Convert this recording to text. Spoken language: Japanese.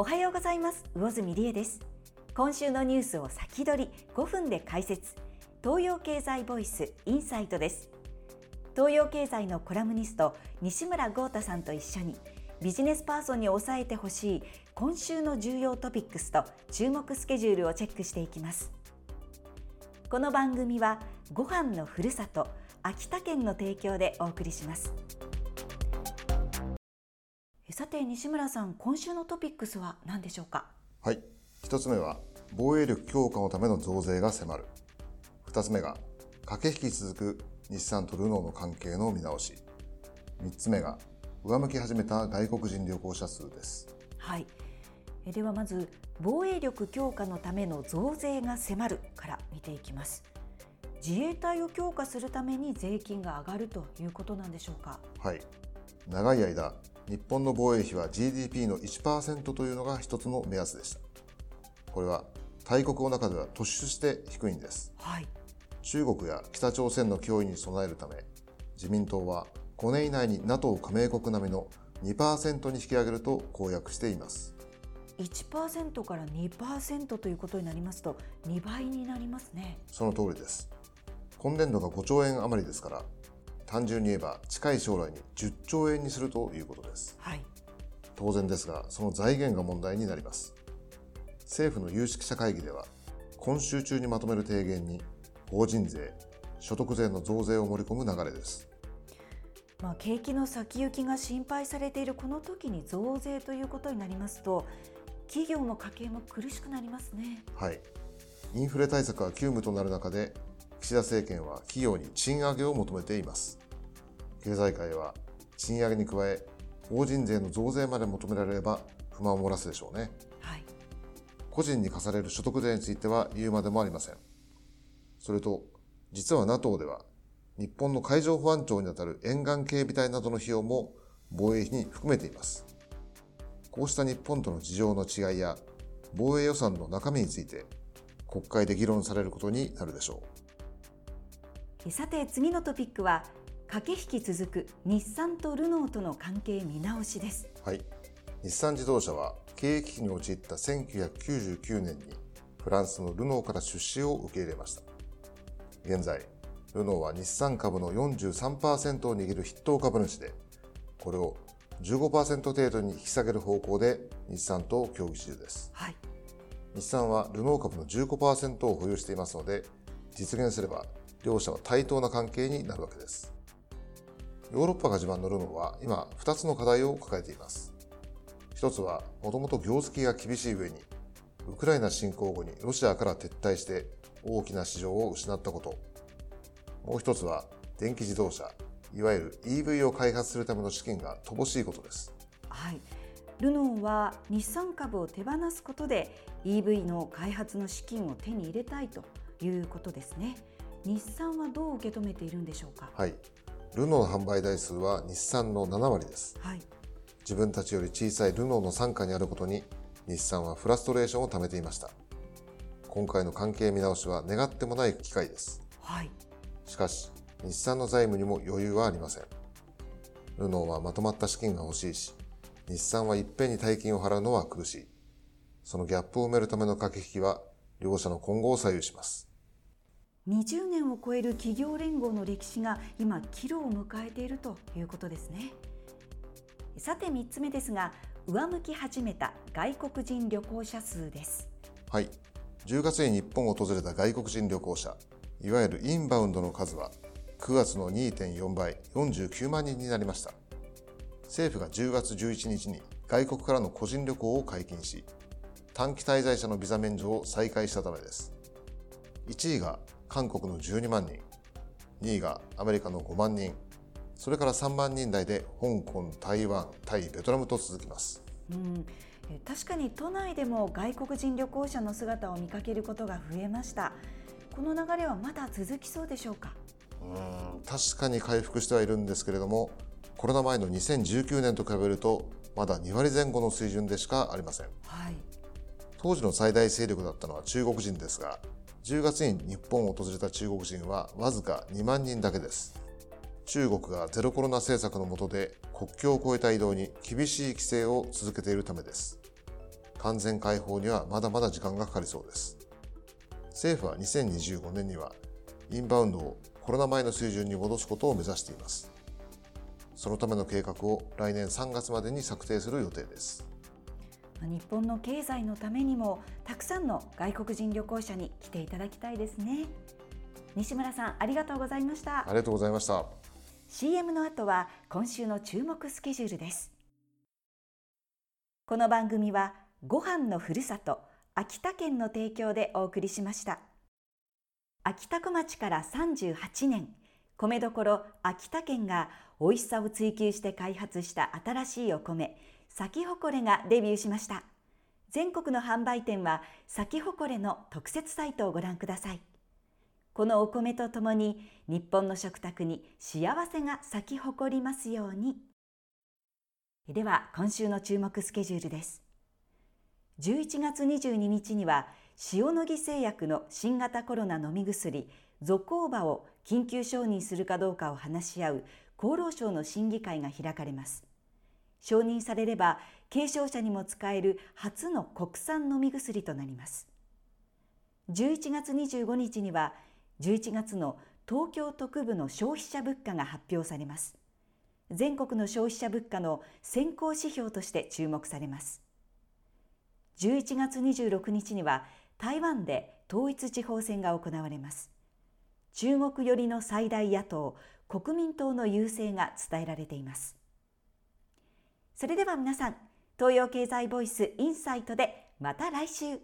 おはようございます。魚住理恵です。今週のニュースを先取り5分で解説。東洋経済ボイスインサイトです。東洋経済のコラムニスト西村豪太さんと一緒にビジネスパーソンに押さえてほしい今週の重要トピックスと注目スケジュールをチェックしていきます。この番組はご飯のふるさと秋田県の提供でお送りします。さて西村さん今週のトピックスは何でしょうか？はい。一つ目は防衛力強化のための増税が迫る。二つ目が駆け引き続く日産とルノーの関係の見直し。三つ目が上向き始めた外国人旅行者数です。はい。ではまず防衛力強化のための増税が迫るから見ていきます。自衛隊を強化するために税金が上がるということなんでしょうか？はい。長い間日本の防衛費は GDP の1%というのが一つの目安でした。これは大国の中では突出して低いんです、はい、中国や北朝鮮の脅威に備えるため自民党は5年以内に NATO 加盟国並みの2%に引き上げると公約しています。1%から2%ということになりますと2倍になりますね。その通りです。今年度が5兆円余りですから単純に言えば近い将来に10兆円にするということです、はい、当然ですがその財源が問題になります。政府の有識者会議では今週中にまとめる提言に法人税所得税の増税を盛り込む流れです。まあ、景気の先行きが心配されているこの時に増税ということになりますと企業も家計も苦しくなりますね。はい。インフレ対策が急務となる中で岸田政権は企業に賃上げを求めています。経済界は賃上げに加え法人税の増税まで求められれば不満を漏らすでしょうね、はい、個人に課される所得税については言うまでもありません。それと実は NATO では日本の海上保安庁にあたる沿岸警備隊などの費用も防衛費に含めています。こうした日本との事情の違いや防衛予算の中身について国会で議論されることになるでしょうさて次のトピックは駆け引き続く日産とルノーとの関係見直しです。はい。日産自動車は経営危機に陥った1999年にフランスのルノーから出資を受け入れました。現在ルノーは日産株の43%を握る筆頭株主でこれを15%程度に引き下げる方向で日産と協議中です、はい、日産はルノー株の15%を保有していますので実現すれば両者は対等な関係になるわけです。ヨーロッパが自慢のルノーは今2つの課題を抱えています。一つはもともと業績が厳しい上にウクライナ侵攻後にロシアから撤退して大きな市場を失ったこと。もう一つは電気自動車、いわゆる EV を開発するための資金が乏しいことです。はい。ルノーは日産株を手放すことで EV の開発の資金を手に入れたいということですね。日産はどう受け止めているんでしょうか？はい。ルノーの販売台数は日産の7割です。はい。自分たちより小さいルノーの傘下にあることに日産はフラストレーションを溜めていました。今回の関係見直しは願ってもない機会です。はい。しかし、日産の財務にも余裕はありません。ルノーはまとまった資金が欲しいし、日産はいっぺんに大金を払うのは苦しい。そのギャップを埋めるための駆け引きは、両者の今後を左右します。20年を超える企業連合の歴史が今岐路を迎えているということですね。さて3つ目ですが上向き始めた外国人旅行者数です。はい。10月に日本を訪れた外国人旅行者いわゆるインバウンドの数は9月の2.4倍49万人になりました。政府が10月11日に外国からの個人旅行を解禁し短期滞在者のビザ免除を再開したためです。1位が韓国の12万人、2位がアメリカの5万人、それから3万人台で香港、台湾、タイ、ベトナムと続きます。うん。確かに都内でも外国人旅行者の姿を見かけることが増えました。この流れはまだ続きそうでしょうか？うん。確かに回復してはいるんですけれどもコロナ前の2019年と比べるとまだ2割前後の水準でしかありません、はい、当時の最大勢力だったのは中国人ですが10月に日本を訪れた中国人はわずか2万人だけです。中国がゼロコロナ政策の下で国境を越えた移動に厳しい規制を続けているためです。完全解放にはまだまだ時間がかかりそうです。政府は2025年にはインバウンドをコロナ前の水準に戻すことを目指しています。そのための計画を来年3月までに策定する予定です。日本の経済のためにもたくさんの外国人旅行者に来ていただきたいですね。西村さんありがとうございました。ありがとうございました。CM の後は今週の注目スケジュールです。この番組はご飯のふるさと秋田県の提供でお送りしました。秋田小町から38年米どころ秋田県が美味しさを追求して開発した新しいお米咲き誇れがデビューしました。全国の販売店は咲き誇れの特設サイトをご覧ください。このお米とともに日本の食卓に幸せが咲き誇りますように。では今週の注目スケジュールです。11月22日には塩野義製薬の新型コロナ飲み薬ゾコーバを緊急承認するかどうかを話し合う厚労省の審議会が開かれます。承認されれば軽症者にも使える初の国産飲み薬となります。11月25日には11月の東京特部の消費者物価が発表されます。全国の消費者物価の先行指標として注目されます。11月26日には台湾で統一地方選が行われます。中国寄りの最大野党国民党の優勢が伝えられています。それでは皆さん東洋経済ボイスインサイトでまた来週。